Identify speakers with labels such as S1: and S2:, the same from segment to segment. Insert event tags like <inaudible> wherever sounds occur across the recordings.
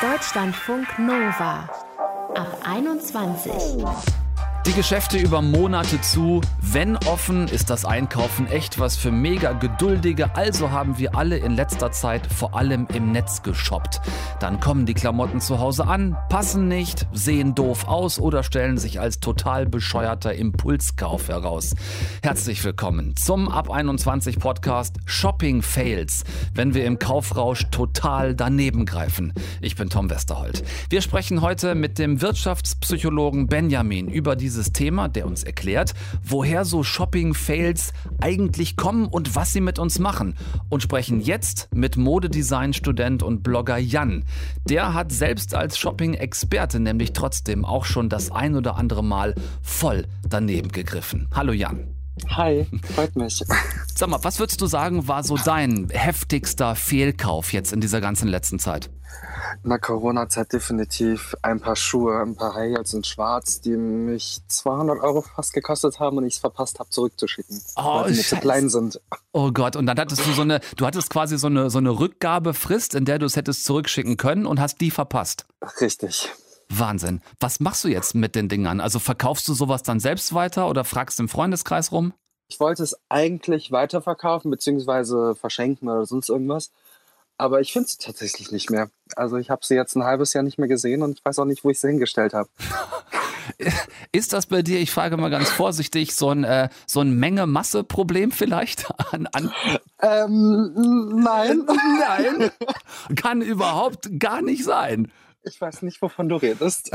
S1: Deutschlandfunk Nova ab 21.
S2: Die Geschäfte über Monate zu. Wenn offen, ist das Einkaufen echt was für mega Geduldige. Also haben wir alle in letzter Zeit vor allem im Netz geshoppt. Dann kommen die Klamotten zu Hause an, passen nicht, sehen doof aus oder stellen sich als total bescheuerter Impulskauf heraus. Herzlich willkommen zum Ab 21 Podcast Shopping Fails, wenn wir im Kaufrausch total daneben greifen. Ich bin Tom Westerholt. Wir sprechen heute mit dem Wirtschaftspsychologen Benjamin über diese dieses Thema, der uns erklärt, woher so Shopping-Fails eigentlich kommen und was sie mit uns machen. Und sprechen jetzt mit Modedesign-Student und Blogger Jan. Der hat selbst als Shopping-Experte nämlich trotzdem auch schon das ein oder andere Mal voll daneben gegriffen. Hallo Jan.
S3: Hi, freut mich.
S2: Sag mal, was würdest du sagen, war so dein heftigster Fehlkauf jetzt in dieser ganzen letzten Zeit?
S3: In der Corona-Zeit definitiv ein paar Schuhe, ein paar High Heels in Schwarz, die mich 200 Euro fast gekostet haben und ich es verpasst habe, zurückzuschicken, oh, weil die zu klein sind.
S2: Oh Gott, und dann hattest du so eine, du hattest quasi so eine, so eine Rückgabefrist, in der du es hättest zurückschicken können und hast die verpasst.
S3: Richtig.
S2: Wahnsinn. Was machst du jetzt mit den Dingern? Also verkaufst du sowas dann selbst weiter oder fragst im Freundeskreis rum?
S3: Ich wollte es eigentlich weiterverkaufen bzw. verschenken oder sonst irgendwas. Aber ich finde sie tatsächlich nicht mehr. Also ich habe sie jetzt ein halbes Jahr nicht mehr gesehen und ich weiß auch nicht, wo ich sie hingestellt habe. <laughs>
S2: Ist das bei dir, ich frage mal ganz vorsichtig, so ein, äh, so ein Menge-Masse-Problem vielleicht? <laughs> An, an
S3: ähm, nein.
S2: Nein. Kann überhaupt gar nicht sein.
S3: Ich weiß nicht, wovon du redest.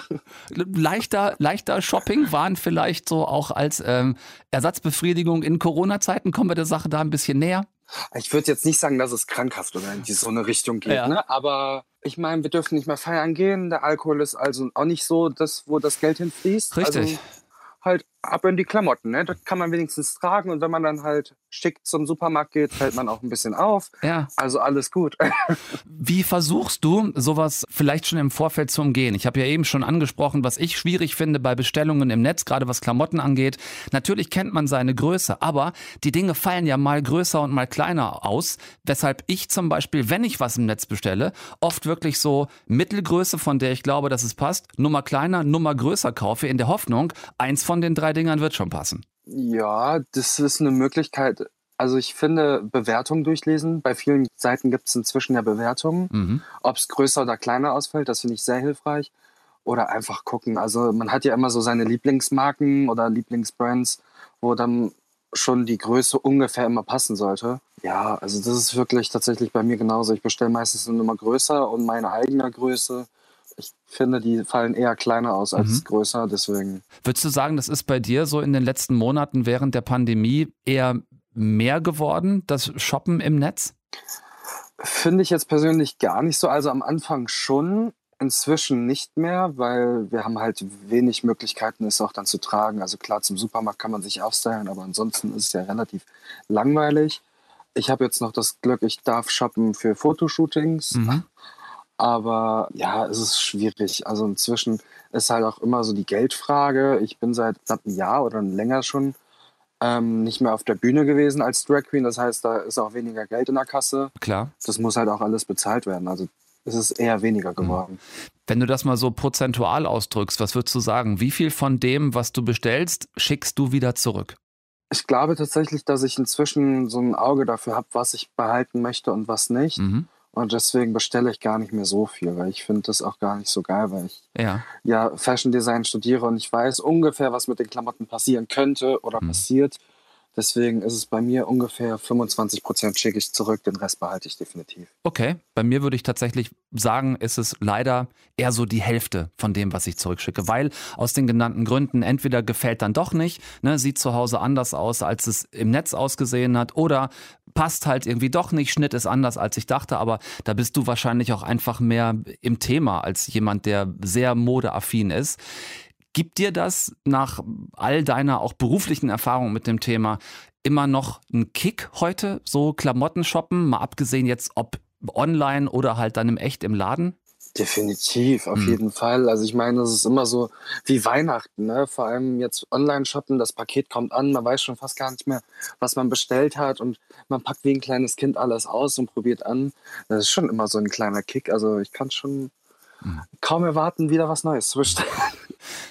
S3: <laughs>
S2: leichter, leichter Shopping waren vielleicht so auch als ähm, Ersatzbefriedigung in Corona-Zeiten. Kommen wir der Sache da ein bisschen näher?
S3: Ich würde jetzt nicht sagen, dass es krankhaft oder in so eine Richtung geht, ja. ne? aber ich meine, wir dürfen nicht mehr feiern gehen. Der Alkohol ist also auch nicht so das, wo das Geld hinfließt.
S2: Richtig.
S3: Also halt ab in die Klamotten. Ne? Das kann man wenigstens tragen und wenn man dann halt schick zum Supermarkt geht, fällt man auch ein bisschen auf.
S2: Ja.
S3: Also alles gut. <laughs>
S2: Wie versuchst du sowas vielleicht schon im Vorfeld zu umgehen? Ich habe ja eben schon angesprochen, was ich schwierig finde bei Bestellungen im Netz, gerade was Klamotten angeht. Natürlich kennt man seine Größe, aber die Dinge fallen ja mal größer und mal kleiner aus, weshalb ich zum Beispiel, wenn ich was im Netz bestelle, oft wirklich so Mittelgröße, von der ich glaube, dass es passt, Nummer kleiner, Nummer größer kaufe, in der Hoffnung, eins von den drei Dingern wird schon passen.
S3: Ja, das ist eine Möglichkeit. Also ich finde, Bewertungen durchlesen. Bei vielen Seiten gibt es inzwischen ja Bewertungen. Mhm. Ob es größer oder kleiner ausfällt, das finde ich sehr hilfreich. Oder einfach gucken. Also man hat ja immer so seine Lieblingsmarken oder Lieblingsbrands, wo dann schon die Größe ungefähr immer passen sollte. Ja, also das ist wirklich tatsächlich bei mir genauso. Ich bestelle meistens eine Nummer größer und meine eigene Größe ich finde, die fallen eher kleiner aus als mhm. größer, deswegen.
S2: Würdest du sagen, das ist bei dir so in den letzten Monaten während der Pandemie eher mehr geworden, das Shoppen im Netz?
S3: Finde ich jetzt persönlich gar nicht so. Also am Anfang schon, inzwischen nicht mehr, weil wir haben halt wenig Möglichkeiten, es auch dann zu tragen. Also klar, zum Supermarkt kann man sich aufstylen, aber ansonsten ist es ja relativ langweilig. Ich habe jetzt noch das Glück, ich darf shoppen für Fotoshootings. Mhm. Aber ja, es ist schwierig. Also inzwischen ist halt auch immer so die Geldfrage. Ich bin seit knapp einem Jahr oder länger schon ähm, nicht mehr auf der Bühne gewesen als Drag Queen. Das heißt, da ist auch weniger Geld in der Kasse.
S2: Klar.
S3: Das muss halt auch alles bezahlt werden. Also es ist eher weniger mhm. geworden.
S2: Wenn du das mal so prozentual ausdrückst, was würdest du sagen? Wie viel von dem, was du bestellst, schickst du wieder zurück?
S3: Ich glaube tatsächlich, dass ich inzwischen so ein Auge dafür habe, was ich behalten möchte und was nicht. Mhm. Und deswegen bestelle ich gar nicht mehr so viel, weil ich finde das auch gar nicht so geil, weil ich ja. ja Fashion Design studiere und ich weiß ungefähr, was mit den Klamotten passieren könnte oder mhm. passiert. Deswegen ist es bei mir ungefähr 25 Prozent schicke ich zurück, den Rest behalte ich definitiv.
S2: Okay, bei mir würde ich tatsächlich sagen, ist es leider eher so die Hälfte von dem, was ich zurückschicke, weil aus den genannten Gründen entweder gefällt dann doch nicht, ne, sieht zu Hause anders aus, als es im Netz ausgesehen hat, oder passt halt irgendwie doch nicht, Schnitt ist anders, als ich dachte, aber da bist du wahrscheinlich auch einfach mehr im Thema als jemand, der sehr modeaffin ist. Gibt dir das nach all deiner auch beruflichen Erfahrung mit dem Thema immer noch einen Kick heute, so Klamotten shoppen, mal abgesehen jetzt ob online oder halt dann im echt im Laden?
S3: Definitiv, auf
S2: Mhm.
S3: jeden Fall. Also ich meine, es ist immer so wie Weihnachten, ne? Vor allem jetzt Online-Shoppen, das Paket kommt an, man weiß schon fast gar nicht mehr, was man bestellt hat und man packt wie ein kleines Kind alles aus und probiert an. Das ist schon immer so ein kleiner Kick. Also ich kann schon
S2: Mhm.
S3: kaum erwarten, wieder was Neues zu bestellen.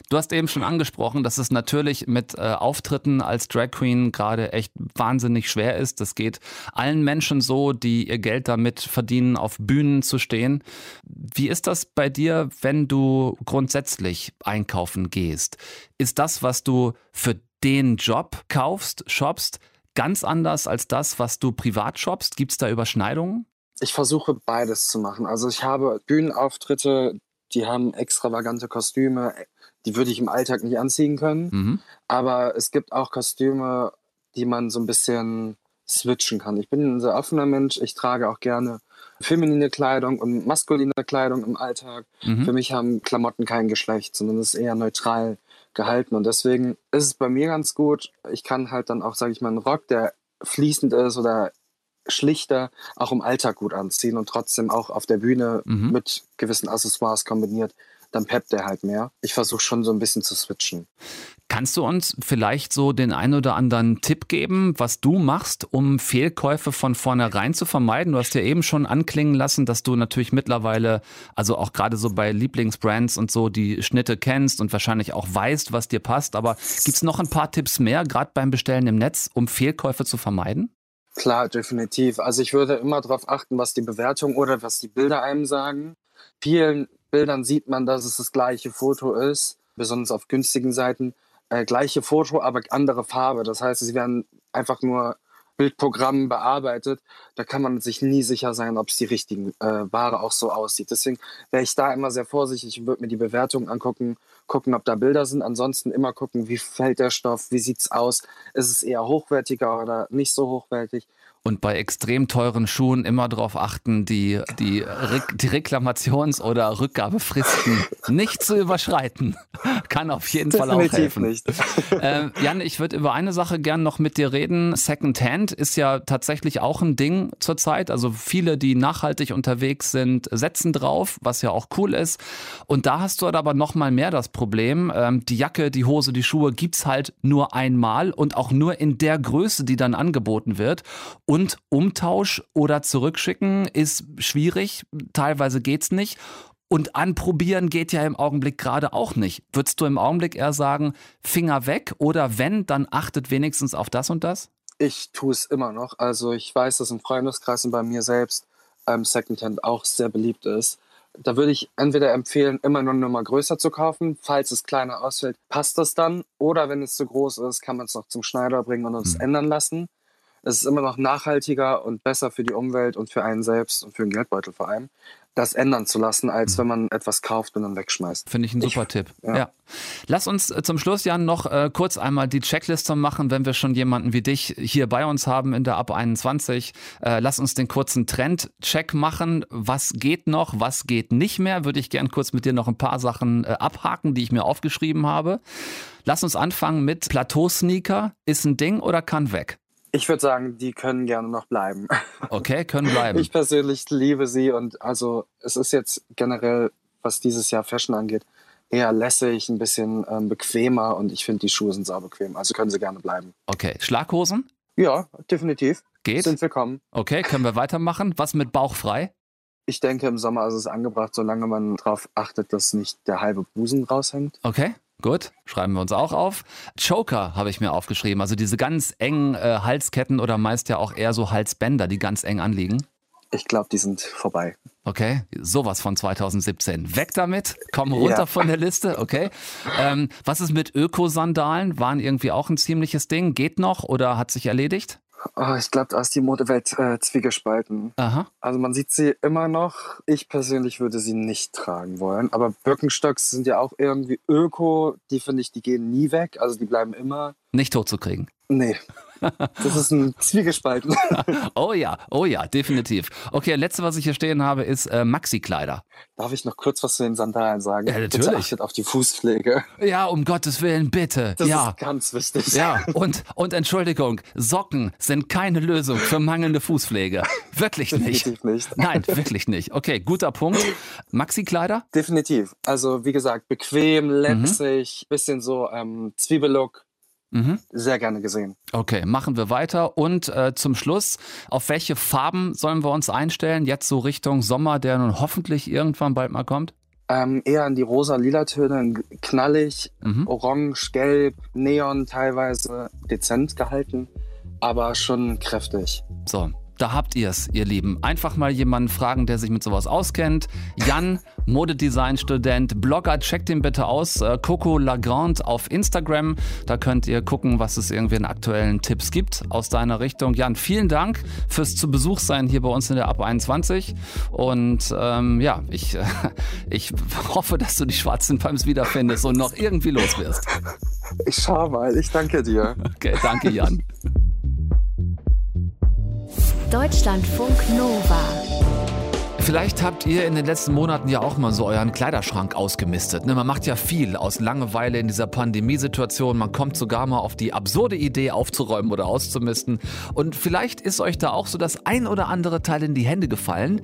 S2: Du hast eben schon angesprochen, dass es natürlich mit äh, Auftritten als Drag Queen gerade echt wahnsinnig schwer ist. Das geht allen Menschen so, die ihr Geld damit verdienen, auf Bühnen zu stehen. Wie ist das bei dir, wenn du grundsätzlich einkaufen gehst? Ist das, was du für den Job kaufst, shoppst, ganz anders als das, was du privat shoppst? Gibt es da Überschneidungen?
S3: Ich versuche beides zu machen. Also ich habe Bühnenauftritte, die haben extravagante Kostüme, die würde ich im Alltag nicht anziehen können.
S2: Mhm.
S3: Aber es gibt auch Kostüme, die man so ein bisschen switchen kann. Ich bin ein sehr offener Mensch. Ich trage auch gerne feminine Kleidung und maskuline Kleidung im Alltag.
S2: Mhm.
S3: Für mich haben Klamotten kein Geschlecht, sondern es ist eher neutral gehalten. Und deswegen ist es bei mir ganz gut. Ich kann halt dann auch, sage ich mal, einen Rock, der fließend ist oder schlichter, auch im Alltag gut anziehen und trotzdem auch auf der Bühne
S2: Mhm.
S3: mit gewissen Accessoires kombiniert. Dann peppt der halt mehr. Ich versuche schon so ein bisschen zu switchen.
S2: Kannst du uns vielleicht so den ein oder anderen Tipp geben, was du machst, um Fehlkäufe von vornherein zu vermeiden? Du hast ja eben schon anklingen lassen, dass du natürlich mittlerweile, also auch gerade so bei Lieblingsbrands und so, die Schnitte kennst und wahrscheinlich auch weißt, was dir passt. Aber gibt's noch ein paar Tipps mehr, gerade beim Bestellen im Netz, um Fehlkäufe zu vermeiden?
S3: Klar, definitiv. Also ich würde immer darauf achten, was die Bewertung oder was die Bilder einem sagen. Vielen Bildern sieht man, dass es das gleiche Foto ist, besonders auf günstigen Seiten. Äh, gleiche Foto, aber andere Farbe. Das heißt, sie werden einfach nur Bildprogrammen bearbeitet. Da kann man sich nie sicher sein, ob es die richtigen äh, Ware auch so aussieht. Deswegen wäre ich da immer sehr vorsichtig und würde mir die Bewertung angucken, gucken, ob da Bilder sind. Ansonsten immer gucken, wie fällt der Stoff, wie sieht's aus, ist es eher hochwertiger oder nicht so hochwertig.
S2: Und bei extrem teuren Schuhen immer darauf achten, die, die, Re die Reklamations- oder Rückgabefristen nicht zu überschreiten. <laughs> Kann auf jeden Fall auch helfen.
S3: nicht. <laughs>
S2: Äh, Jan, ich würde über eine Sache gern noch mit dir reden. Secondhand ist ja tatsächlich auch ein Ding zurzeit. Also viele, die nachhaltig unterwegs sind, setzen drauf, was ja auch cool ist. Und da hast du aber noch mal mehr das Problem. Ähm, die Jacke, die Hose, die Schuhe gibt's halt nur einmal und auch nur in der Größe, die dann angeboten wird. Und Umtausch oder zurückschicken ist schwierig. Teilweise geht's nicht. Und anprobieren geht ja im Augenblick gerade auch nicht. Würdest du im Augenblick eher sagen, Finger weg oder wenn, dann achtet wenigstens auf das und das?
S3: Ich tue es immer noch. Also ich weiß, dass im Freundeskreis und bei mir selbst ähm, Secondhand auch sehr beliebt ist. Da würde ich entweder empfehlen, immer nur eine Nummer größer zu kaufen. Falls es kleiner ausfällt, passt das dann. Oder wenn es zu groß ist, kann man es noch zum Schneider bringen und es
S2: Hm.
S3: ändern lassen. Es ist immer noch nachhaltiger und besser für die Umwelt und für einen selbst und für den Geldbeutel vor allem, das ändern zu lassen, als
S2: Hm.
S3: wenn man etwas kauft und dann wegschmeißt.
S2: Finde ich ein
S3: Ich-
S2: super Tipp. Ja.
S3: ja.
S2: Lass uns äh, zum Schluss, Jan, noch äh, kurz einmal die Checkliste machen, wenn wir schon jemanden wie dich hier bei uns haben in der Ab 21. Äh, lass uns den kurzen Trend-Check machen. Was geht noch, was geht nicht mehr? Würde ich gern kurz mit dir noch ein paar Sachen äh, abhaken, die ich mir aufgeschrieben habe. Lass uns anfangen mit Plateau-Sneaker. Ist ein Ding oder kann weg?
S3: Ich würde sagen, die können gerne noch bleiben. <laughs>
S2: Okay, können bleiben.
S3: Ich persönlich liebe sie und also es ist jetzt generell, was dieses Jahr Fashion angeht, eher lässig, ein bisschen ähm, bequemer und ich finde, die Schuhe sind sau bequem. Also können sie gerne bleiben.
S2: Okay, Schlaghosen?
S3: Ja, definitiv.
S2: Geht?
S3: Sind willkommen.
S2: Okay, können wir weitermachen? Was mit Bauch frei?
S3: Ich denke, im Sommer ist es angebracht, solange man darauf achtet, dass nicht der halbe Busen raushängt.
S2: Okay, gut. Schreiben wir uns auch auf. Choker habe ich mir aufgeschrieben. Also diese ganz engen äh, Halsketten oder meist ja auch eher so Halsbänder, die ganz eng anliegen.
S3: Ich glaube, die sind vorbei.
S2: Okay, sowas von 2017. Weg damit, komm runter
S3: Ja.
S2: von der Liste, okay. Ähm, was ist mit Ökosandalen? Waren irgendwie auch ein ziemliches Ding. Geht noch oder hat sich erledigt?
S3: Oh, ich glaube, da ist die Modewelt äh, zwiegespalten.
S2: Aha.
S3: Also man sieht sie immer noch. Ich persönlich würde sie nicht tragen wollen. Aber Birkenstocks sind ja auch irgendwie öko. Die finde ich, die gehen nie weg. Also die bleiben immer.
S2: Nicht totzukriegen.
S3: Nee, Das ist ein Zwiegespalten. <laughs>
S2: oh ja, oh ja, definitiv. Okay, letzte, was ich hier stehen habe, ist äh, Maxi-Kleider.
S3: Darf ich noch kurz was zu den Sandalen sagen?
S2: Ja, natürlich.
S3: Bitte achtet auf die Fußpflege.
S2: Ja, um Gottes Willen, bitte.
S3: Das
S2: ja.
S3: ist ganz wichtig.
S2: Ja, und, und Entschuldigung, Socken sind keine Lösung für mangelnde Fußpflege. Wirklich nicht.
S3: Definitiv nicht.
S2: Nein, wirklich nicht. Okay, guter Punkt. Maxi-Kleider?
S3: Definitiv. Also wie gesagt, bequem, läpsig, bisschen so ähm, Zwiebellook.
S2: Mhm.
S3: Sehr gerne gesehen.
S2: Okay, machen wir weiter. Und äh, zum Schluss, auf welche Farben sollen wir uns einstellen? Jetzt so Richtung Sommer, der nun hoffentlich irgendwann bald mal kommt?
S3: Ähm, eher in die rosa-lila Töne, knallig,
S2: Mhm.
S3: orange, gelb, neon teilweise, dezent gehalten, aber schon kräftig.
S2: So, da habt ihr's, ihr Lieben. Einfach mal jemanden fragen, der sich mit sowas auskennt. Jan, Modedesign-Student, Blogger, checkt ihn bitte aus. Äh, Coco Lagrande auf Instagram. Da könnt ihr gucken, was es irgendwie an aktuellen Tipps gibt aus deiner Richtung. Jan, vielen Dank fürs zu Besuch sein hier bei uns in der Ab 21. Und ähm, ja, ich, äh, <laughs> ich hoffe, dass du die schwarzen Pumps wiederfindest und noch irgendwie los wirst.
S3: Ich schau mal, ich danke dir.
S2: Okay, danke Jan. <laughs>
S1: Deutschlandfunk Nova.
S2: Vielleicht habt ihr in den letzten Monaten ja auch mal so euren Kleiderschrank ausgemistet. Ne? Man macht ja viel aus Langeweile in dieser Pandemiesituation. Man kommt sogar mal auf die absurde Idee aufzuräumen oder auszumisten. Und vielleicht ist euch da auch so das ein oder andere Teil in die Hände gefallen,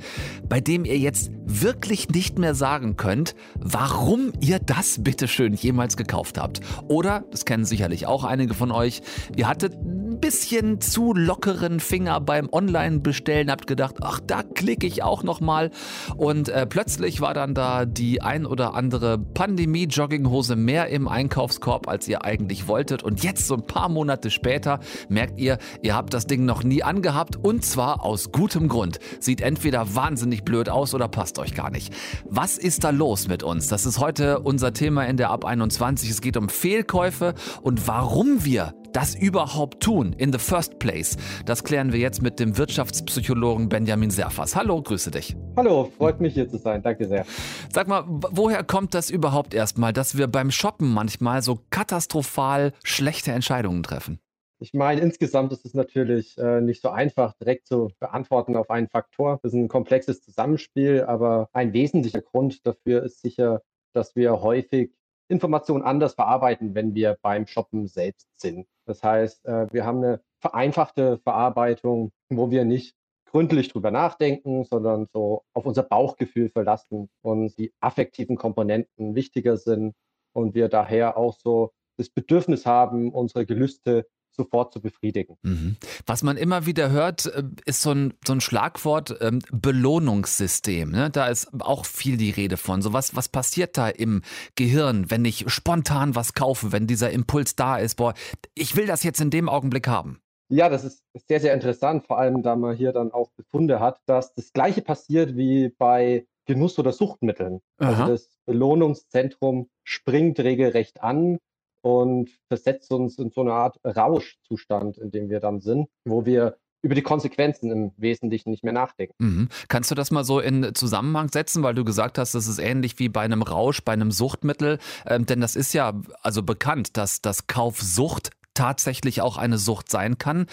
S2: bei dem ihr jetzt wirklich nicht mehr sagen könnt, warum ihr das bitteschön jemals gekauft habt. Oder, das kennen sicherlich auch einige von euch, ihr hattet bisschen zu lockeren Finger beim Online-Bestellen, habt gedacht, ach, da klicke ich auch noch mal. Und äh, plötzlich war dann da die ein oder andere Pandemie-Jogginghose mehr im Einkaufskorb, als ihr eigentlich wolltet. Und jetzt, so ein paar Monate später, merkt ihr, ihr habt das Ding noch nie angehabt und zwar aus gutem Grund. Sieht entweder wahnsinnig blöd aus oder passt euch gar nicht. Was ist da los mit uns? Das ist heute unser Thema in der Ab 21. Es geht um Fehlkäufe und warum wir das überhaupt tun in the first place. Das klären wir jetzt mit dem Wirtschaftspsychologen Benjamin Serfas. Hallo, grüße dich.
S4: Hallo, freut mich hier zu sein. Danke sehr.
S2: Sag mal, woher kommt das überhaupt erstmal, dass wir beim Shoppen manchmal so katastrophal schlechte Entscheidungen treffen?
S4: Ich meine, insgesamt ist es natürlich äh, nicht so einfach, direkt zu beantworten auf einen Faktor. Das ist ein komplexes Zusammenspiel, aber ein wesentlicher Grund dafür ist sicher, dass wir häufig Informationen anders verarbeiten, wenn wir beim Shoppen selbst sind. Das heißt, äh, wir haben eine vereinfachte Verarbeitung, wo wir nicht gründlich drüber nachdenken, sondern so auf unser Bauchgefühl verlassen und die affektiven Komponenten wichtiger sind und wir daher auch so das Bedürfnis haben, unsere Gelüste sofort zu befriedigen.
S2: Mhm. Was man immer wieder hört, äh, ist so ein, so ein Schlagwort ähm, Belohnungssystem. Ne? Da ist auch viel die Rede von. So was, was passiert da im Gehirn, wenn ich spontan was kaufe, wenn dieser Impuls da ist, boah, ich will das jetzt in dem Augenblick haben.
S4: Ja, das ist sehr, sehr interessant, vor allem da man hier dann auch Befunde hat, dass das Gleiche passiert wie bei Genuss- oder Suchtmitteln.
S2: Aha.
S4: Also das Belohnungszentrum springt regelrecht an und versetzt uns in so eine Art Rauschzustand, in dem wir dann sind, wo wir über die Konsequenzen im Wesentlichen nicht mehr nachdenken.
S2: Mhm. Kannst du das mal so in Zusammenhang setzen, weil du gesagt hast, das ist ähnlich wie bei einem Rausch, bei einem Suchtmittel, ähm, denn das ist ja also bekannt, dass das Kaufsucht tatsächlich auch eine Sucht sein kann.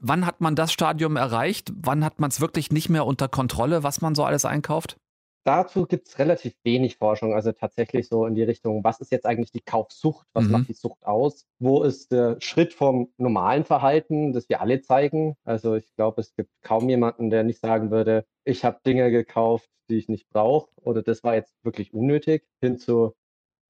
S2: Wann hat man das Stadium erreicht? Wann hat man es wirklich nicht mehr unter Kontrolle, was man so alles einkauft?
S4: Dazu gibt es relativ wenig Forschung, also tatsächlich so in die Richtung, was ist jetzt eigentlich die Kaufsucht, was
S2: Mhm.
S4: macht die Sucht aus, wo ist der Schritt vom normalen Verhalten, das wir alle zeigen. Also ich glaube, es gibt kaum jemanden, der nicht sagen würde, ich habe Dinge gekauft, die ich nicht brauche oder das war jetzt wirklich unnötig, hin zu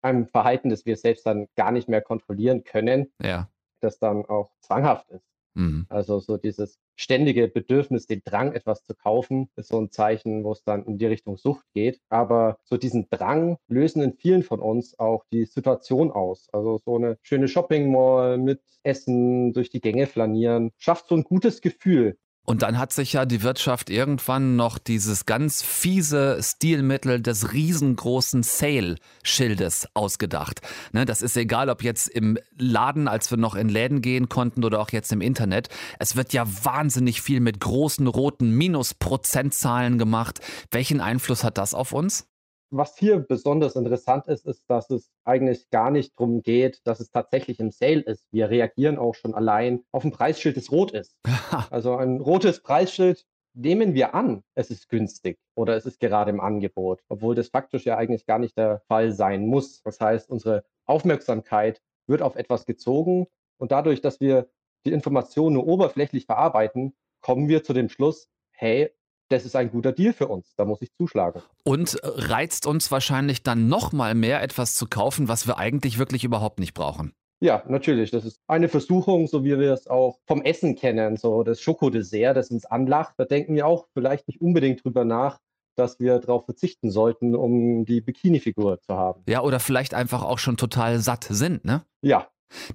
S4: einem Verhalten, das wir selbst dann gar nicht mehr kontrollieren können,
S2: Ja.
S4: das dann auch zwanghaft ist.
S2: Mhm.
S4: Also so dieses ständige Bedürfnis, den Drang, etwas zu kaufen, ist so ein Zeichen, wo es dann in die Richtung Sucht geht. Aber so diesen Drang lösen in vielen von uns auch die Situation aus. Also so eine schöne Shopping Mall mit Essen, durch die Gänge flanieren, schafft so ein gutes Gefühl.
S2: Und dann hat sich ja die Wirtschaft irgendwann noch dieses ganz fiese Stilmittel des riesengroßen Sale-Schildes ausgedacht. Ne, das ist egal, ob jetzt im Laden, als wir noch in Läden gehen konnten oder auch jetzt im Internet. Es wird ja wahnsinnig viel mit großen roten Minusprozentzahlen gemacht. Welchen Einfluss hat das auf uns?
S4: Was hier besonders interessant ist, ist, dass es eigentlich gar nicht darum geht, dass es tatsächlich im Sale ist. Wir reagieren auch schon allein auf ein Preisschild, das rot ist. <laughs> also ein rotes Preisschild nehmen wir an, es ist günstig oder es ist gerade im Angebot, obwohl das faktisch ja eigentlich gar nicht der Fall sein muss. Das heißt, unsere Aufmerksamkeit wird auf etwas gezogen und dadurch, dass wir die Information nur oberflächlich verarbeiten, kommen wir zu dem Schluss, hey, das ist ein guter Deal für uns, da muss ich zuschlagen.
S2: Und reizt uns wahrscheinlich dann noch mal mehr etwas zu kaufen, was wir eigentlich wirklich überhaupt nicht brauchen.
S4: Ja, natürlich. Das ist eine Versuchung, so wie wir es auch vom Essen kennen, so das Schokodessert, das uns anlacht. Da denken wir auch vielleicht nicht unbedingt drüber nach, dass wir darauf verzichten sollten, um die Bikini-Figur zu haben.
S2: Ja, oder vielleicht einfach auch schon total satt sind, ne?
S4: Ja,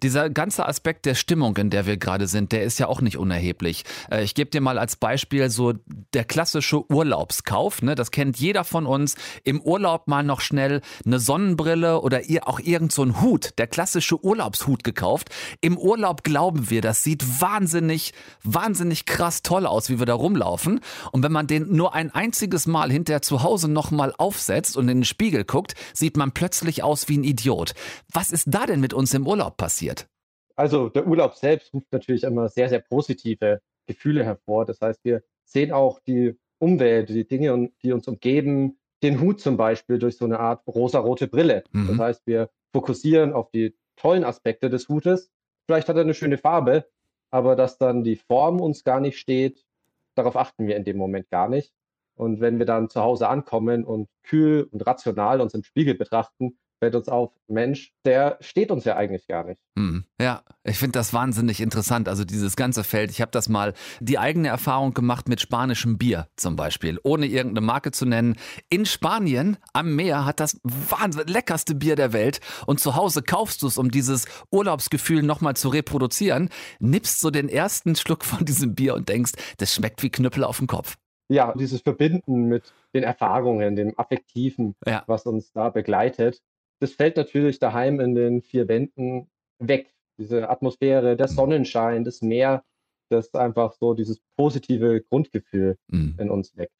S2: dieser ganze Aspekt der Stimmung, in der wir gerade sind, der ist ja auch nicht unerheblich. Äh, ich gebe dir mal als Beispiel so der klassische Urlaubskauf. Ne? Das kennt jeder von uns. Im Urlaub mal noch schnell eine Sonnenbrille oder auch irgend so ein Hut, der klassische Urlaubshut gekauft. Im Urlaub glauben wir, das sieht wahnsinnig, wahnsinnig krass toll aus, wie wir da rumlaufen. Und wenn man den nur ein einziges Mal hinterher zu Hause nochmal aufsetzt und in den Spiegel guckt, sieht man plötzlich aus wie ein Idiot. Was ist da denn mit uns im Urlaub passiert?
S4: Also der Urlaub selbst ruft natürlich immer sehr, sehr positive Gefühle hervor. Das heißt, wir sehen auch die Umwelt, die Dinge, die uns umgeben, den Hut zum Beispiel durch so eine Art rosarote Brille. Mhm. Das heißt, wir fokussieren auf die tollen Aspekte des Hutes. Vielleicht hat er eine schöne Farbe, aber dass dann die Form uns gar nicht steht, darauf achten wir in dem Moment gar nicht. Und wenn wir dann zu Hause ankommen und kühl und rational uns im Spiegel betrachten, fällt uns auf, Mensch, der steht uns ja eigentlich gar nicht.
S2: Hm. Ja, ich finde das wahnsinnig interessant. Also dieses ganze Feld. Ich habe das mal die eigene Erfahrung gemacht mit spanischem Bier zum Beispiel, ohne irgendeine Marke zu nennen. In Spanien am Meer hat das wahnsinnig leckerste Bier der Welt und zu Hause kaufst du es, um dieses Urlaubsgefühl nochmal zu reproduzieren, nippst so den ersten Schluck von diesem Bier und denkst, das schmeckt wie Knüppel auf dem Kopf
S4: ja, dieses Verbinden mit den Erfahrungen, dem Affektiven, ja. was uns da begleitet das fällt natürlich daheim in den vier Wänden weg. Diese Atmosphäre, der mhm. Sonnenschein, das Meer, das einfach so dieses positive Grundgefühl mhm. in uns weckt.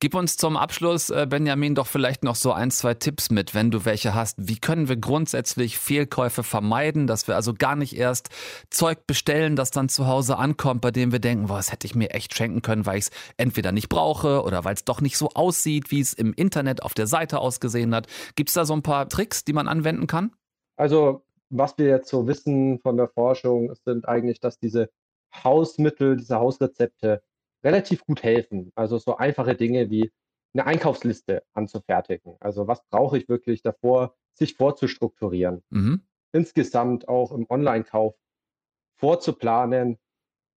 S2: Gib uns zum Abschluss, äh, Benjamin, doch vielleicht noch so ein, zwei Tipps mit, wenn du welche hast. Wie können wir grundsätzlich Fehlkäufe vermeiden, dass wir also gar nicht erst Zeug bestellen, das dann zu Hause ankommt, bei dem wir denken, was hätte ich mir echt schenken können, weil ich es entweder nicht brauche oder weil es doch nicht so aussieht, wie es im Internet auf der Seite ausgesehen hat. Gibt es da so ein paar Tricks, die man anwenden kann?
S4: Also, was wir jetzt so wissen von der Forschung, sind eigentlich, dass diese Hausmittel, diese Hausrezepte relativ gut helfen. Also so einfache Dinge wie eine Einkaufsliste anzufertigen. Also was brauche ich wirklich davor, sich vorzustrukturieren. Mhm. Insgesamt auch im Online-Kauf vorzuplanen,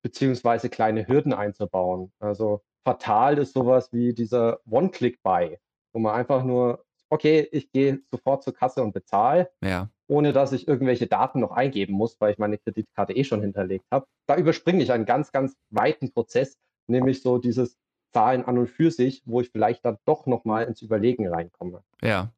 S4: beziehungsweise kleine Hürden einzubauen. Also fatal ist sowas wie dieser One-Click-Buy, wo man einfach nur, okay, ich gehe sofort zur Kasse und bezahle, ja. Ohne dass ich irgendwelche Daten noch eingeben muss, weil ich meine Kreditkarte eh schon hinterlegt habe. Da überspringe ich einen ganz, ganz weiten Prozess, nämlich so dieses Zahlen an und für sich, wo ich vielleicht dann doch nochmal ins Überlegen reinkomme.
S2: Ja.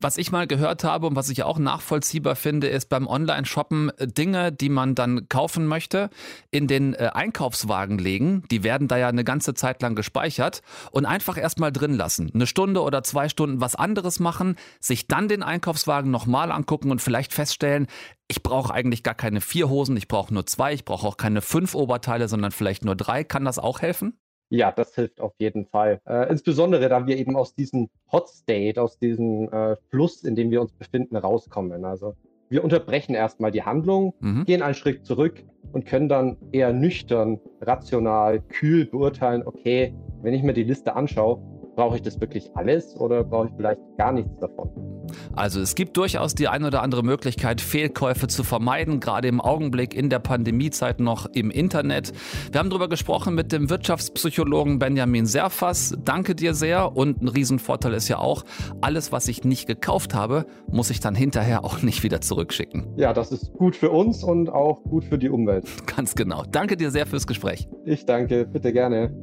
S2: Was ich mal gehört habe und was ich auch nachvollziehbar finde, ist beim Online-Shoppen äh, Dinge, die man dann kaufen möchte, in den äh, Einkaufswagen legen. Die werden da ja eine ganze Zeit lang gespeichert und einfach erstmal drin lassen. Eine Stunde oder zwei Stunden was anderes machen, sich dann den Einkaufswagen nochmal angucken und vielleicht feststellen, ich brauche eigentlich gar keine vier Hosen, ich brauche nur zwei, ich brauche auch keine fünf Oberteile, sondern vielleicht nur drei. Kann das auch helfen?
S4: Ja, das hilft auf jeden Fall. Äh, insbesondere, da wir eben aus diesem Hot State, aus diesem äh, Fluss, in dem wir uns befinden, rauskommen. Also wir unterbrechen erstmal die Handlung, mhm. gehen einen Schritt zurück und können dann eher nüchtern, rational, kühl beurteilen, okay, wenn ich mir die Liste anschaue, brauche ich das wirklich alles oder brauche ich vielleicht gar nichts davon?
S2: Also es gibt durchaus die ein oder andere Möglichkeit, Fehlkäufe zu vermeiden, gerade im Augenblick in der Pandemiezeit noch im Internet. Wir haben darüber gesprochen mit dem Wirtschaftspsychologen Benjamin Serfas. Danke dir sehr und ein Riesenvorteil ist ja auch, alles, was ich nicht gekauft habe, muss ich dann hinterher auch nicht wieder zurückschicken.
S4: Ja, das ist gut für uns und auch gut für die Umwelt. <laughs>
S2: Ganz genau. Danke dir sehr fürs Gespräch.
S4: Ich danke, bitte gerne.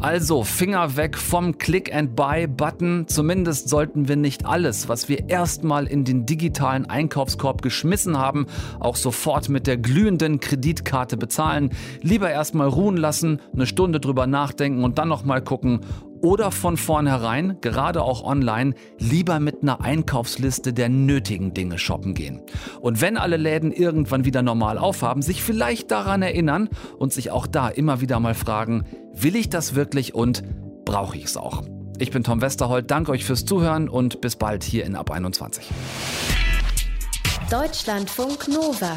S2: Also Finger weg vom Click-and-Buy-Button. Zumindest sollten wir nicht alles, was wir erstmal in den digitalen Einkaufskorb geschmissen haben, auch sofort mit der glühenden Kreditkarte bezahlen. Lieber erstmal ruhen lassen, eine Stunde drüber nachdenken und dann nochmal gucken, oder von vornherein, gerade auch online, lieber mit einer Einkaufsliste der nötigen Dinge shoppen gehen. Und wenn alle Läden irgendwann wieder normal aufhaben, sich vielleicht daran erinnern und sich auch da immer wieder mal fragen, will ich das wirklich und brauche ich es auch? Ich bin Tom Westerholt, danke euch fürs Zuhören und bis bald hier in Ab 21.
S1: Deutschlandfunk Nova.